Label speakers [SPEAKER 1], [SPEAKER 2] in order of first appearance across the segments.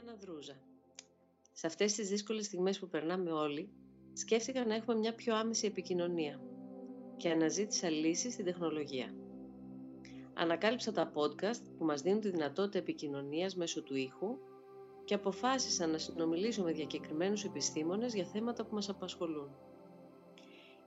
[SPEAKER 1] Άννα Δρούζα. Σε αυτές τις δύσκολες στιγμές που περνάμε όλοι, σκέφτηκα να έχουμε μια πιο άμεση επικοινωνία και αναζήτησα λύσεις στην τεχνολογία. Ανακάλυψα τα podcast που μας δίνουν τη δυνατότητα επικοινωνίας μέσω του ήχου και αποφάσισα να συνομιλήσω με διακεκριμένους επιστήμονες για θέματα που μας απασχολούν.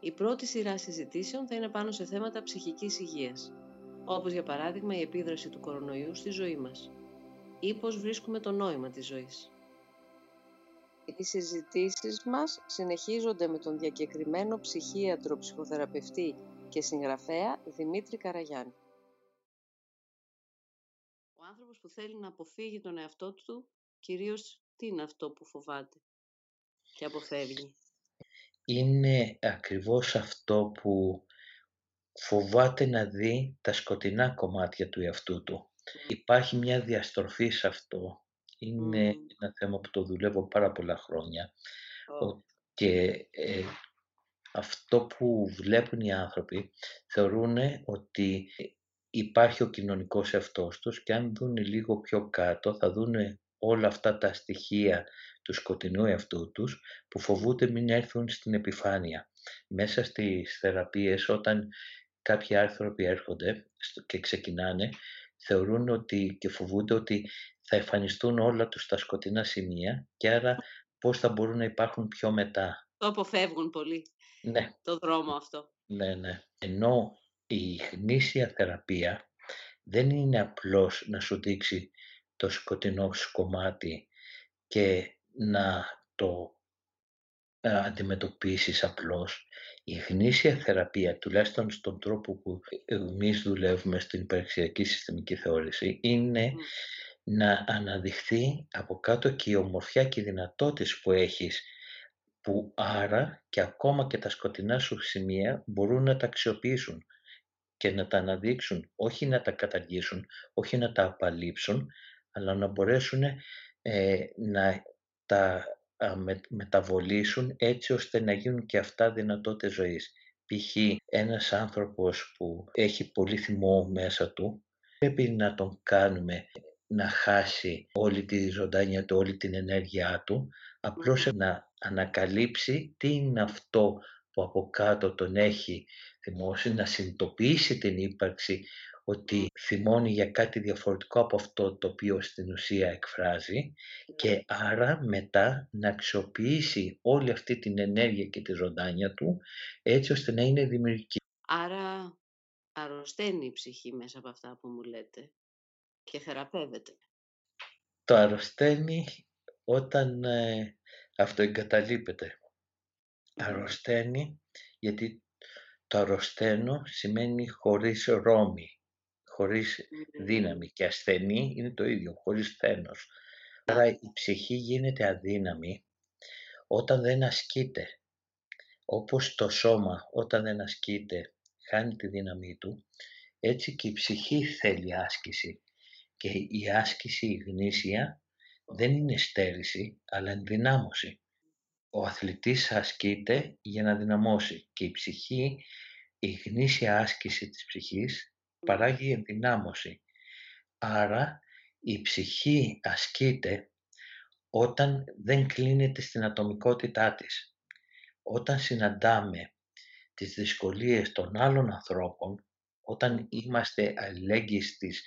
[SPEAKER 1] Η πρώτη σειρά συζητήσεων θα είναι πάνω σε θέματα ψυχικής υγείας, όπως για παράδειγμα η επίδραση του κορονοϊού στη ζωή μας ή πώς βρίσκουμε το νόημα της ζωής. Οι συζητήσεις μας συνεχίζονται με τον διακεκριμένο ψυχίατρο, ψυχοθεραπευτή και συγγραφέα Δημήτρη Καραγιάννη. Ο άνθρωπος που θέλει να αποφύγει τον εαυτό του, κυρίως τι είναι αυτό που φοβάται και αποφεύγει;
[SPEAKER 2] Είναι ακριβώς αυτό που φοβάται να δει τα σκοτεινά κομμάτια του εαυτού του. Υπάρχει μια διαστροφή σε αυτό. Είναι ένα θέμα που το δουλεύω πάρα πολλά χρόνια. Και ε, αυτό που βλέπουν οι άνθρωποι θεωρούν ότι υπάρχει ο κοινωνικός εαυτός τους και αν δουν λίγο πιο κάτω θα δουν όλα αυτά τα στοιχεία του σκοτεινού εαυτού τους που φοβούνται μην έρθουν στην επιφάνεια. Μέσα στις θεραπείες όταν κάποιοι άνθρωποι έρχονται και ξεκινάνε θεωρούν ότι και φοβούνται ότι θα εμφανιστούν όλα τους τα σκοτεινά σημεία και άρα πώς θα μπορούν να υπάρχουν πιο μετά.
[SPEAKER 1] Το αποφεύγουν πολύ,
[SPEAKER 2] ναι.
[SPEAKER 1] το δρόμο αυτό.
[SPEAKER 2] Ναι, ναι. Ενώ η γνήσια θεραπεία δεν είναι απλώς να σου δείξει το σκοτεινό σου κομμάτι και να το αντιμετωπίσεις απλώς. Η γνήσια θεραπεία, τουλάχιστον στον τρόπο που εμείς δουλεύουμε στην υπαρξιακή συστημική θεώρηση, είναι να αναδειχθεί από κάτω και η ομορφιά και οι δυνατότητες που έχεις που άρα και ακόμα και τα σκοτεινά σου σημεία μπορούν να τα αξιοποιήσουν και να τα αναδείξουν, όχι να τα καταργήσουν, όχι να τα απαλείψουν, αλλά να μπορέσουν ε, να τα με, μεταβολήσουν έτσι ώστε να γίνουν και αυτά δυνατότητες ζωής. Π.χ. ένας άνθρωπος που έχει πολύ θυμό μέσα του πρέπει να τον κάνουμε να χάσει όλη τη ζωντάνια του, όλη την ενέργειά του, απλώς να ανακαλύψει τι είναι αυτό που από κάτω τον έχει θυμώσει, να συνειδητοποιήσει την ύπαρξη ότι θυμώνει για κάτι διαφορετικό από αυτό το οποίο στην ουσία εκφράζει και άρα μετά να αξιοποιήσει όλη αυτή την ενέργεια και τη ζωντάνια του έτσι ώστε να είναι δημιουργική.
[SPEAKER 1] Άρα αρρωσταίνει η ψυχή μέσα από αυτά που μου λέτε και θεραπεύεται.
[SPEAKER 2] Το αρρωσταίνει όταν ε, αυτοεγκαταλείπεται. Αρρωσταίνει γιατί το αρρωσταίνω σημαίνει χωρίς ρόμη χωρίς δύναμη και ασθενή είναι το ίδιο, χωρίς θένος. Άρα η ψυχή γίνεται αδύναμη όταν δεν ασκείται. Όπως το σώμα όταν δεν ασκείται χάνει τη δύναμή του, έτσι και η ψυχή θέλει άσκηση. Και η άσκηση η γνήσια δεν είναι στέρηση, αλλά ενδυνάμωση. Ο αθλητής ασκείται για να δυναμώσει και η ψυχή, η γνήσια άσκηση της ψυχής παράγει ενδυνάμωση. Άρα η ψυχή ασκείται όταν δεν κλείνεται στην ατομικότητά της. Όταν συναντάμε τις δυσκολίες των άλλων ανθρώπων, όταν είμαστε αλληλέγγυοι στις,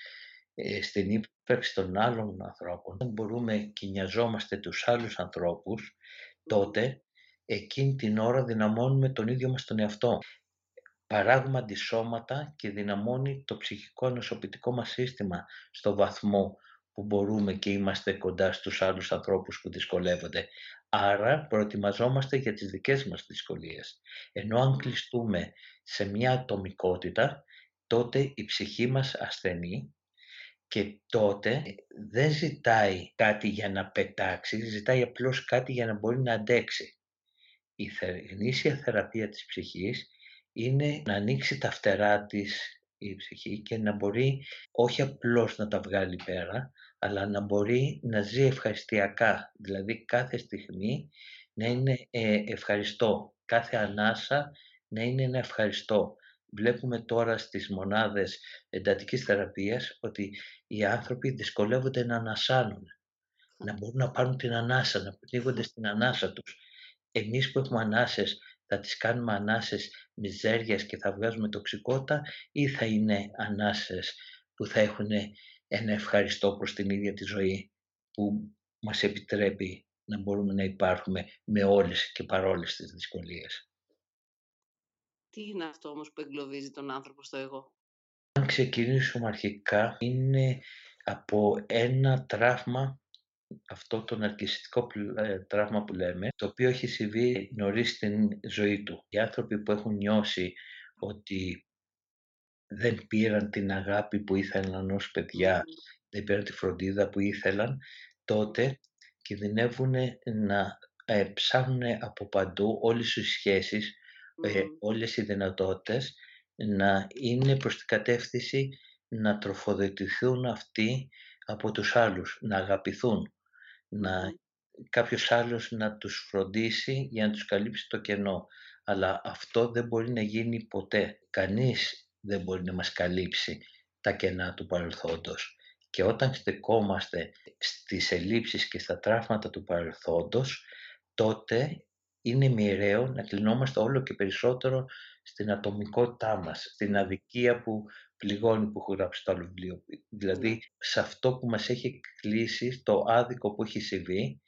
[SPEAKER 2] ε, στην ύπαρξη των άλλων ανθρώπων, όταν μπορούμε και νοιαζόμαστε τους άλλους ανθρώπους, τότε εκείνη την ώρα δυναμώνουμε τον ίδιο μας τον εαυτό παράγουμε αντισώματα και δυναμώνει το ψυχικό νοσοποιητικό μας σύστημα στο βαθμό που μπορούμε και είμαστε κοντά στους άλλους ανθρώπους που δυσκολεύονται. Άρα προετοιμαζόμαστε για τις δικές μας δυσκολίες. Ενώ αν κλειστούμε σε μια ατομικότητα, τότε η ψυχή μας ασθενεί και τότε δεν ζητάει κάτι για να πετάξει, ζητάει απλώς κάτι για να μπορεί να αντέξει. Η γνήσια θεραπεία της ψυχής είναι να ανοίξει τα φτερά της η ψυχή και να μπορεί όχι απλώς να τα βγάλει πέρα, αλλά να μπορεί να ζει ευχαριστιακά. Δηλαδή κάθε στιγμή να είναι ε, ευχαριστώ. Κάθε ανάσα να είναι ένα ευχαριστώ. Βλέπουμε τώρα στις μονάδες εντατικής θεραπείας ότι οι άνθρωποι δυσκολεύονται να ανασάνουν. να μπορούν να πάρουν την ανάσα, να πνίγονται στην ανάσα τους. Εμείς που έχουμε ανάσες θα τις κάνουμε ανάσες μιζέριας και θα βγάζουμε τοξικότητα ή θα είναι ανάσες που θα έχουν ένα ευχαριστώ προς την ίδια τη ζωή που μας επιτρέπει να μπορούμε να υπάρχουμε με όλες και παρόλες τις δυσκολίες.
[SPEAKER 1] Τι είναι αυτό όμως που εγκλωβίζει τον άνθρωπο στο εγώ;
[SPEAKER 2] Αν ξεκινήσουμε αρχικά είναι από ένα τραύμα αυτό το ναρκιστικό ε, τραύμα που λέμε, το οποίο έχει συμβεί νωρίς στην ζωή του. Οι άνθρωποι που έχουν νιώσει ότι δεν πήραν την αγάπη που ήθελαν ως παιδιά, δεν πήραν τη φροντίδα που ήθελαν, τότε κινδυνεύουν να ε, ψάχνουν από παντού όλες οι σχέσεις, ε, όλες οι δυνατότητες να είναι προς την κατεύθυνση να τροφοδοτηθούν αυτοί από τους άλλους, να αγαπηθούν, να κάποιος άλλος να τους φροντίσει για να τους καλύψει το κενό. Αλλά αυτό δεν μπορεί να γίνει ποτέ. Κανείς δεν μπορεί να μας καλύψει τα κενά του παρελθόντος. Και όταν στεκόμαστε στις ελλείψεις και στα τραύματα του παρελθόντος, τότε είναι μοιραίο να κλεινόμαστε όλο και περισσότερο στην ατομικότητά μας, στην αδικία που πληγώνει που έχω γράψει το άλλο βιβλίο. Δηλαδή, ναι. σε αυτό που μας έχει κλείσει, το άδικο που έχει συμβεί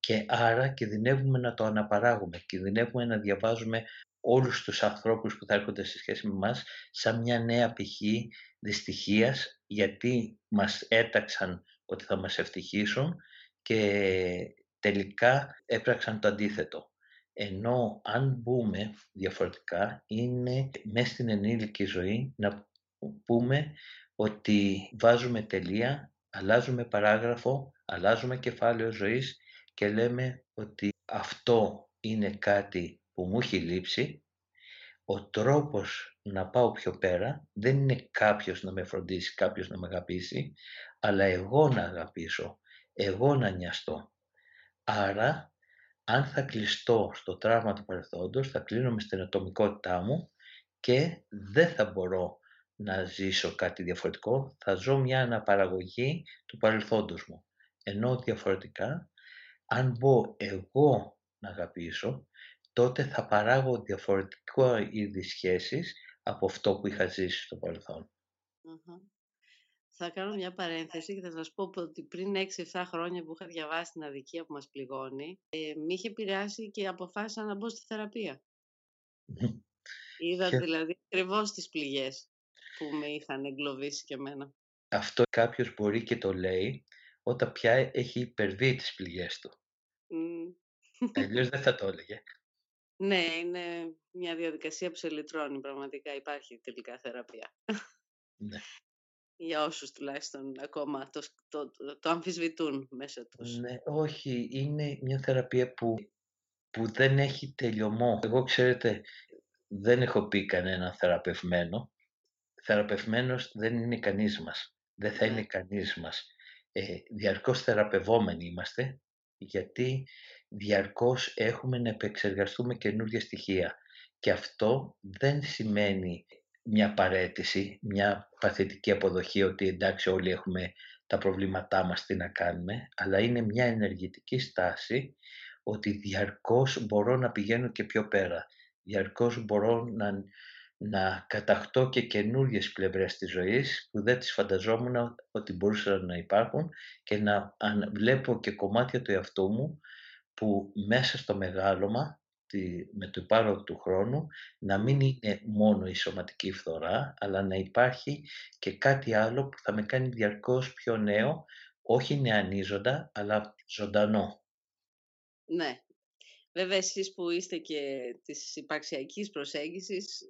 [SPEAKER 2] και άρα κινδυνεύουμε να το αναπαράγουμε, κινδυνεύουμε να διαβάζουμε όλους τους ανθρώπους που θα έρχονται σε σχέση με μας σαν μια νέα πηγή δυστυχίας γιατί μας έταξαν ότι θα μας ευτυχήσουν και τελικά έπραξαν το αντίθετο. Ενώ αν μπούμε διαφορετικά είναι μέσα στην ενήλικη ζωή να πούμε ότι βάζουμε τελεία, αλλάζουμε παράγραφο, αλλάζουμε κεφάλαιο ζωής και λέμε ότι αυτό είναι κάτι που μου έχει λείψει, ο τρόπος να πάω πιο πέρα δεν είναι κάποιος να με φροντίσει, κάποιος να με αγαπήσει, αλλά εγώ να αγαπήσω, εγώ να νοιαστώ. Άρα, αν θα κλειστώ στο τραύμα του παρελθόντος, θα κλείνομαι στην ατομικότητά μου και δεν θα μπορώ να ζήσω κάτι διαφορετικό, θα ζω μια αναπαραγωγή του παρελθόντος μου. Ενώ διαφορετικά, αν μπω εγώ να αγαπήσω, τότε θα παράγω διαφορετικό είδη σχέσεις από αυτό που είχα ζήσει στο παρελθον
[SPEAKER 1] Θα κάνω μια παρένθεση και θα σας πω ότι πριν 6-7 χρόνια που είχα διαβάσει την αδικία που μας πληγώνει, ε, με είχε επηρεάσει και αποφάσισα να μπω στη θεραπεία. Είδα δηλαδή ακριβώς τις πληγές που με είχαν εγκλωβίσει και εμένα.
[SPEAKER 2] Αυτό κάποιος μπορεί και το λέει όταν πια έχει υπερβεί τις πληγές του. Mm. Αλλιώς δεν θα το έλεγε.
[SPEAKER 1] Ναι, είναι μια διαδικασία που σε λυτρώνει πραγματικά. Υπάρχει τελικά θεραπεία. Ναι. Για όσους τουλάχιστον ακόμα το, το, το, αμφισβητούν μέσα τους.
[SPEAKER 2] Ναι, όχι. Είναι μια θεραπεία που, που δεν έχει τελειωμό. Εγώ, ξέρετε, δεν έχω πει κανένα θεραπευμένο. Θεραπευμένος δεν είναι κανείς μας. Δεν θα ναι. είναι κανείς μας. Ε, διαρκώς θεραπευόμενοι είμαστε, γιατί διαρκώς έχουμε να επεξεργαστούμε καινούργια στοιχεία. Και αυτό δεν σημαίνει μια παρέτηση, μια παθητική αποδοχή ότι εντάξει όλοι έχουμε τα προβλήματά μας, τι να κάνουμε, αλλά είναι μια ενεργητική στάση ότι διαρκώς μπορώ να πηγαίνω και πιο πέρα. Διαρκώς μπορώ να, να καταχτώ και καινούργιες πλευρές της ζωής που δεν τις φανταζόμουν ότι μπορούσαν να υπάρχουν και να βλέπω και κομμάτια του εαυτού μου που μέσα στο μεγάλωμα με το υπάρον του χρόνου να μην είναι μόνο η σωματική φθορά αλλά να υπάρχει και κάτι άλλο που θα με κάνει διαρκώς πιο νέο όχι νεανίζοντα αλλά ζωντανό.
[SPEAKER 1] Ναι. Βέβαια εσείς που είστε και της υπαρξιακής προσέγγισης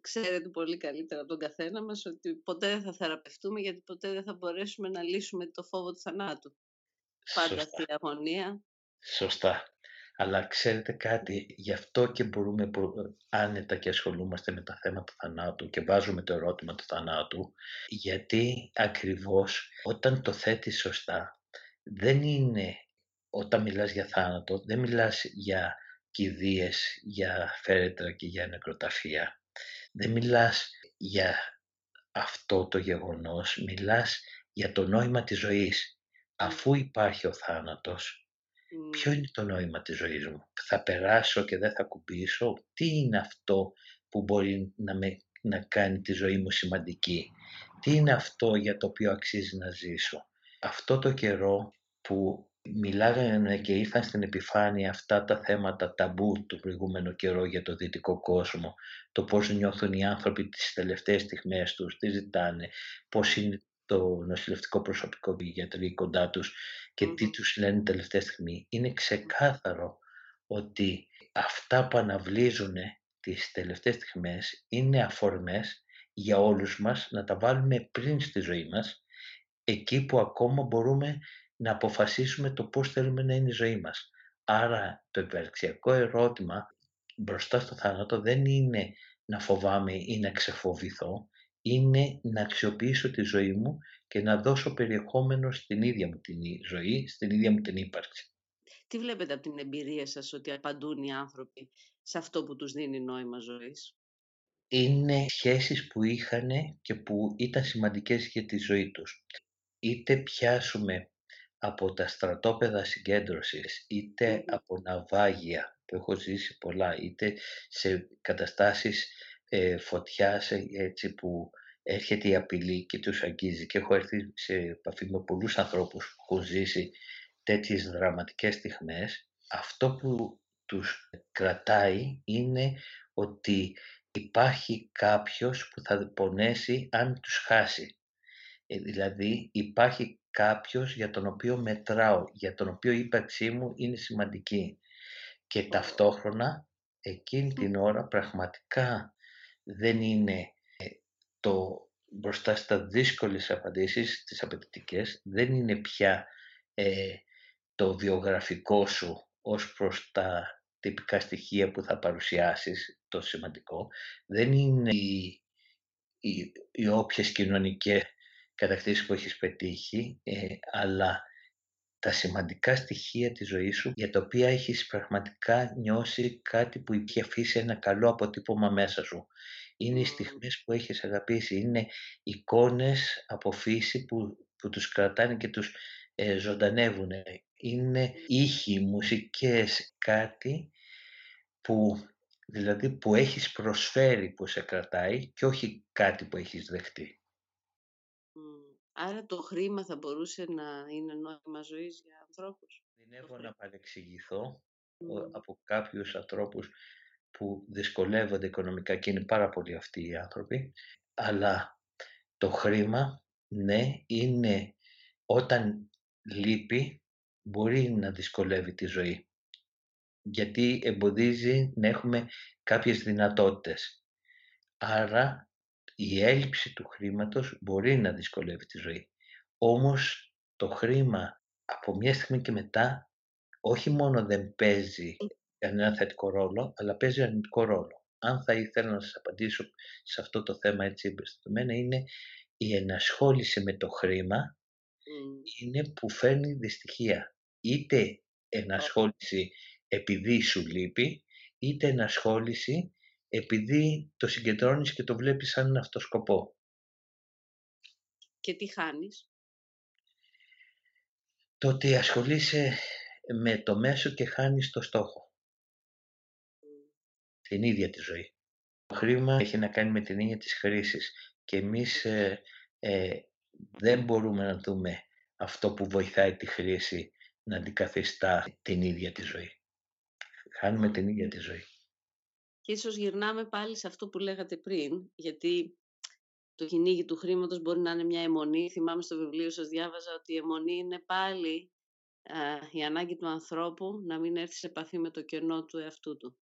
[SPEAKER 1] ξέρετε πολύ καλύτερα από τον καθένα μας ότι ποτέ δεν θα θεραπευτούμε γιατί ποτέ δεν θα μπορέσουμε να λύσουμε το φόβο του θανάτου. Πάντα αυτή η αγωνία
[SPEAKER 2] Σωστά. Αλλά ξέρετε κάτι, γι' αυτό και μπορούμε άνετα και ασχολούμαστε με τα θέματα θανάτου και βάζουμε το ερώτημα του θανάτου, γιατί ακριβώς όταν το θέτεις σωστά, δεν είναι όταν μιλάς για θάνατο, δεν μιλάς για κηδείες, για φέρετρα και για νεκροταφεία. Δεν μιλάς για αυτό το γεγονός, μιλάς για το νόημα της ζωής. αφού υπάρχει ο θάνατος, ποιο είναι το νόημα της ζωής μου; Θα περάσω και δεν θα κουμπίσω; Τι είναι αυτό που μπορεί να, με, να κάνει τη ζωή μου σημαντική; Τι είναι αυτό για το οποίο αξίζει να ζήσω; Αυτό το καιρό που μιλάγανε και ήρθαν στην επιφάνεια αυτά τα θέματα ταμπού του προηγούμενου καιρό για το δυτικό κόσμο, το πώς νιώθουν οι άνθρωποι τις τελευταίες στιγμές τους, τι ζητάνε, πώς είναι το νοσηλευτικό προσωπικό και οι γιατροί κοντά τους και τι τους λένε τελευταία στιγμή. Είναι ξεκάθαρο ότι αυτά που αναβλύζουν τις τελευταίες στιγμές είναι αφορμές για όλους μας να τα βάλουμε πριν στη ζωή μας, εκεί που ακόμα μπορούμε να αποφασίσουμε το πώς θέλουμε να είναι η ζωή μας. Άρα το υπεραξιακό ερώτημα μπροστά στο θάνατο δεν είναι να φοβάμαι ή να ξεφοβηθώ, είναι να αξιοποιήσω τη ζωή μου και να δώσω περιεχόμενο στην ίδια μου την ζωή, στην ίδια μου την ύπαρξη.
[SPEAKER 1] Τι βλέπετε από την εμπειρία σας ότι απαντούν οι άνθρωποι σε αυτό που τους δίνει νόημα ζωής;
[SPEAKER 2] Είναι σχέσεις που είχαν και που ήταν σημαντικές για τη ζωή τους. Είτε πιάσουμε από τα στρατόπεδα συγκέντρωσης, είτε από ναυάγια που έχω ζήσει πολλά, είτε σε καταστάσεις ε, φωτιάς έτσι που έρχεται η απειλή και τους αγγίζει και έχω έρθει σε επαφή με πολλούς ανθρώπους που έχουν ζήσει τέτοιες δραματικές στιγμές αυτό που τους κρατάει είναι ότι υπάρχει κάποιος που θα πονέσει αν τους χάσει. Ε, δηλαδή υπάρχει κάποιος για τον οποίο μετράω, για τον οποίο η ύπαρξή μου είναι σημαντική. Και ταυτόχρονα εκείνη την ώρα πραγματικά δεν είναι ε, το μπροστά στα δύσκολες απαντήσεις, τις απαιτητικές, δεν είναι πια ε, το βιογραφικό σου ως προς τα τυπικά στοιχεία που θα παρουσιάσεις, το σημαντικό, δεν είναι οι, οι, οι όποιες κοινωνικές κατακτήσεις που έχεις πετύχει, ε, αλλά τα σημαντικά στοιχεία της ζωής σου για τα οποία έχεις πραγματικά νιώσει κάτι που είχε αφήσει ένα καλό αποτύπωμα μέσα σου. Είναι οι στιγμές που έχεις αγαπήσει, είναι εικόνες από φύση που, που τους κρατάνε και τους ε, ζωντανεύουν. Είναι ήχοι, μουσικές, κάτι που δηλαδή που έχεις προσφέρει που σε κρατάει και όχι κάτι που έχεις δεχτεί.
[SPEAKER 1] Άρα το χρήμα θα μπορούσε να είναι νόημα ζωής για ανθρώπους.
[SPEAKER 2] Δυνεύω να παρεξηγηθώ από κάποιους ανθρώπους που δυσκολεύονται οικονομικά και είναι πάρα πολλοί αυτοί οι άνθρωποι, αλλά το χρήμα, ναι, είναι όταν λείπει, μπορεί να δυσκολεύει τη ζωή. Γιατί εμποδίζει να έχουμε κάποιες δυνατότητες. Άρα η έλλειψη του χρήματος μπορεί να δυσκολεύει τη ζωή. Όμως το χρήμα από μια στιγμή και μετά όχι μόνο δεν παίζει ένα θετικό ρόλο, αλλά παίζει αρνητικό ρόλο. Αν θα ήθελα να σας απαντήσω σε αυτό το θέμα έτσι εμπεριστατωμένα, είναι η ενασχόληση με το χρήμα είναι που φέρνει δυστυχία. Είτε ενασχόληση επειδή σου λείπει, είτε ενασχόληση επειδή το συγκεντρώνεις και το βλέπεις σαν ένα αυτό σκοπό.
[SPEAKER 1] Και τι χάνεις;
[SPEAKER 2] Το ότι ασχολείσαι με το μέσο και χάνεις το στόχο. Την ίδια τη ζωή. Το χρήμα έχει να κάνει με την ίδια της χρήσης και εμείς ε, ε, δεν μπορούμε να δούμε αυτό που βοηθάει τη χρήση να αντικαθιστά την ίδια τη ζωή. Χάνουμε την ίδια τη ζωή.
[SPEAKER 1] Και ίσως γυρνάμε πάλι σε αυτό που λέγατε πριν, γιατί το κυνήγι του χρήματος μπορεί να είναι μια αιμονή. Θυμάμαι στο βιβλίο σας διάβαζα ότι η αιμονή είναι πάλι η ανάγκη του ανθρώπου να μην έρθει σε επαφή με το κενό του εαυτού του.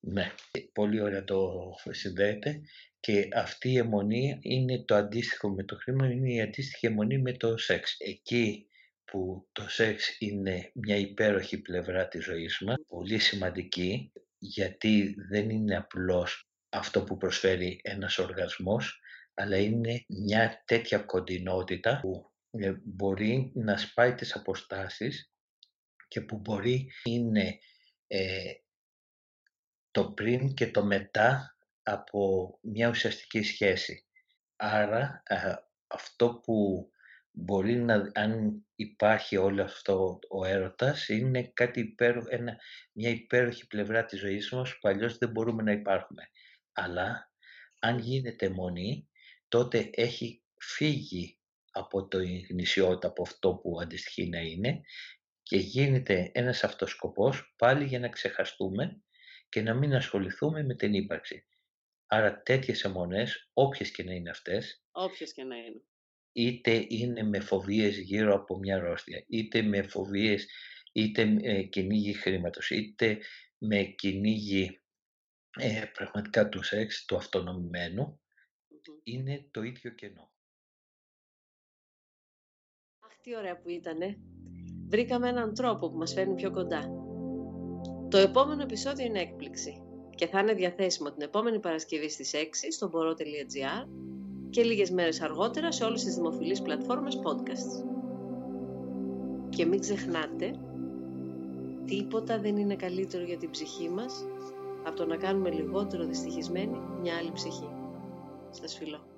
[SPEAKER 2] Ναι, πολύ ωραία το συνδέεται και αυτή η αιμονή είναι το αντίστοιχο με το χρήμα, είναι η αντίστοιχη αιμονή με το σεξ. Εκεί που το σεξ είναι μια υπέροχη πλευρά της ζωής μας, πολύ σημαντική, γιατί δεν είναι απλώς αυτό που προσφέρει ένας οργασμός, αλλά είναι μια τέτοια κοντινότητα που ε, μπορεί να σπάει τις αποστάσεις και που μπορεί είναι ε, το πριν και το μετά από μια ουσιαστική σχέση. Άρα αυτό που μπορεί να, αν υπάρχει όλο αυτό ο έρωτας, είναι κάτι υπέρο, ένα, μια υπέροχη πλευρά της ζωής μας που αλλιώς δεν μπορούμε να υπάρχουμε. Αλλά αν γίνεται μονή, τότε έχει φύγει από το γνησιότητα, από αυτό που αντιστοιχεί να είναι και γίνεται ένας αυτοσκοπός πάλι για να ξεχαστούμε και να μην ασχοληθούμε με την ύπαρξη. Άρα τέτοιες αιμονές, όποιες και να είναι αυτές,
[SPEAKER 1] όποιες και να είναι,
[SPEAKER 2] είτε είναι με φοβίες γύρω από μια αρρώστια, είτε με φοβίες, είτε με κυνήγι χρήματος, είτε με κυνήγι ε, πραγματικά του σεξ, του αυτονομημένου, είναι το ίδιο κενό.
[SPEAKER 1] Αχ, τι ωραία που ήτανε. Βρήκαμε έναν τρόπο που μας φέρνει πιο κοντά. Το επόμενο επεισόδιο είναι έκπληξη και θα είναι διαθέσιμο την επόμενη Παρασκευή στις 6 στο μπορώ.gr και λίγες μέρες αργότερα σε όλες τις δημοφιλείς πλατφόρμες podcast. Και μην ξεχνάτε, τίποτα δεν είναι καλύτερο για την ψυχή μας από το να κάνουμε λιγότερο δυστυχισμένη μια άλλη ψυχή. Σας φιλώ.